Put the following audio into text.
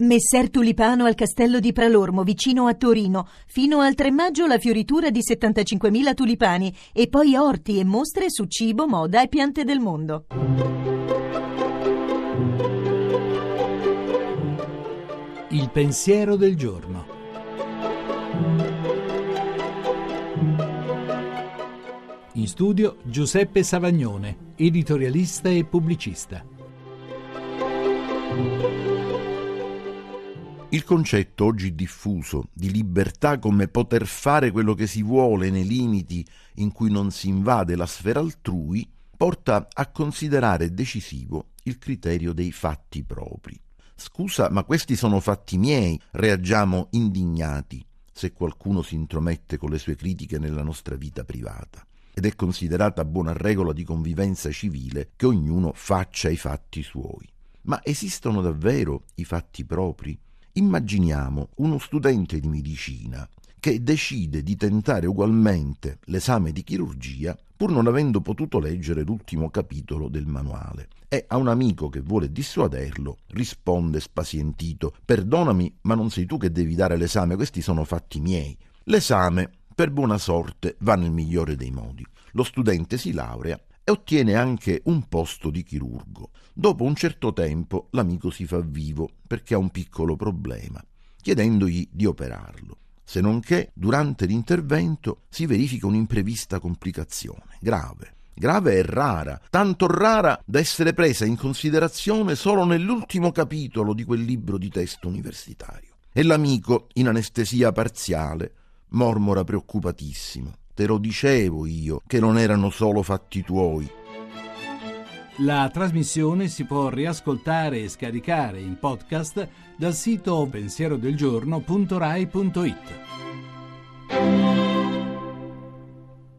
Messer Tulipano al castello di Pralormo, vicino a Torino. Fino al 3 maggio la fioritura di 75.000 tulipani e poi orti e mostre su cibo, moda e piante del mondo. Il pensiero del giorno. In studio Giuseppe Savagnone, editorialista e pubblicista. Il concetto oggi diffuso di libertà come poter fare quello che si vuole nei limiti in cui non si invade la sfera altrui porta a considerare decisivo il criterio dei fatti propri. Scusa, ma questi sono fatti miei, reagiamo indignati se qualcuno si intromette con le sue critiche nella nostra vita privata. Ed è considerata buona regola di convivenza civile che ognuno faccia i fatti suoi. Ma esistono davvero i fatti propri? Immaginiamo uno studente di medicina che decide di tentare ugualmente l'esame di chirurgia pur non avendo potuto leggere l'ultimo capitolo del manuale. E a un amico che vuole dissuaderlo risponde spazientito Perdonami, ma non sei tu che devi dare l'esame, questi sono fatti miei. L'esame, per buona sorte, va nel migliore dei modi. Lo studente si laurea e ottiene anche un posto di chirurgo. Dopo un certo tempo l'amico si fa vivo perché ha un piccolo problema, chiedendogli di operarlo. Se non che, durante l'intervento si verifica un'imprevista complicazione, grave. Grave e rara, tanto rara da essere presa in considerazione solo nell'ultimo capitolo di quel libro di testo universitario. E l'amico, in anestesia parziale, mormora preoccupatissimo. Te lo dicevo io, che non erano solo fatti tuoi. La trasmissione si può riascoltare e scaricare in podcast dal sito pensierodelgiorno.rai.it.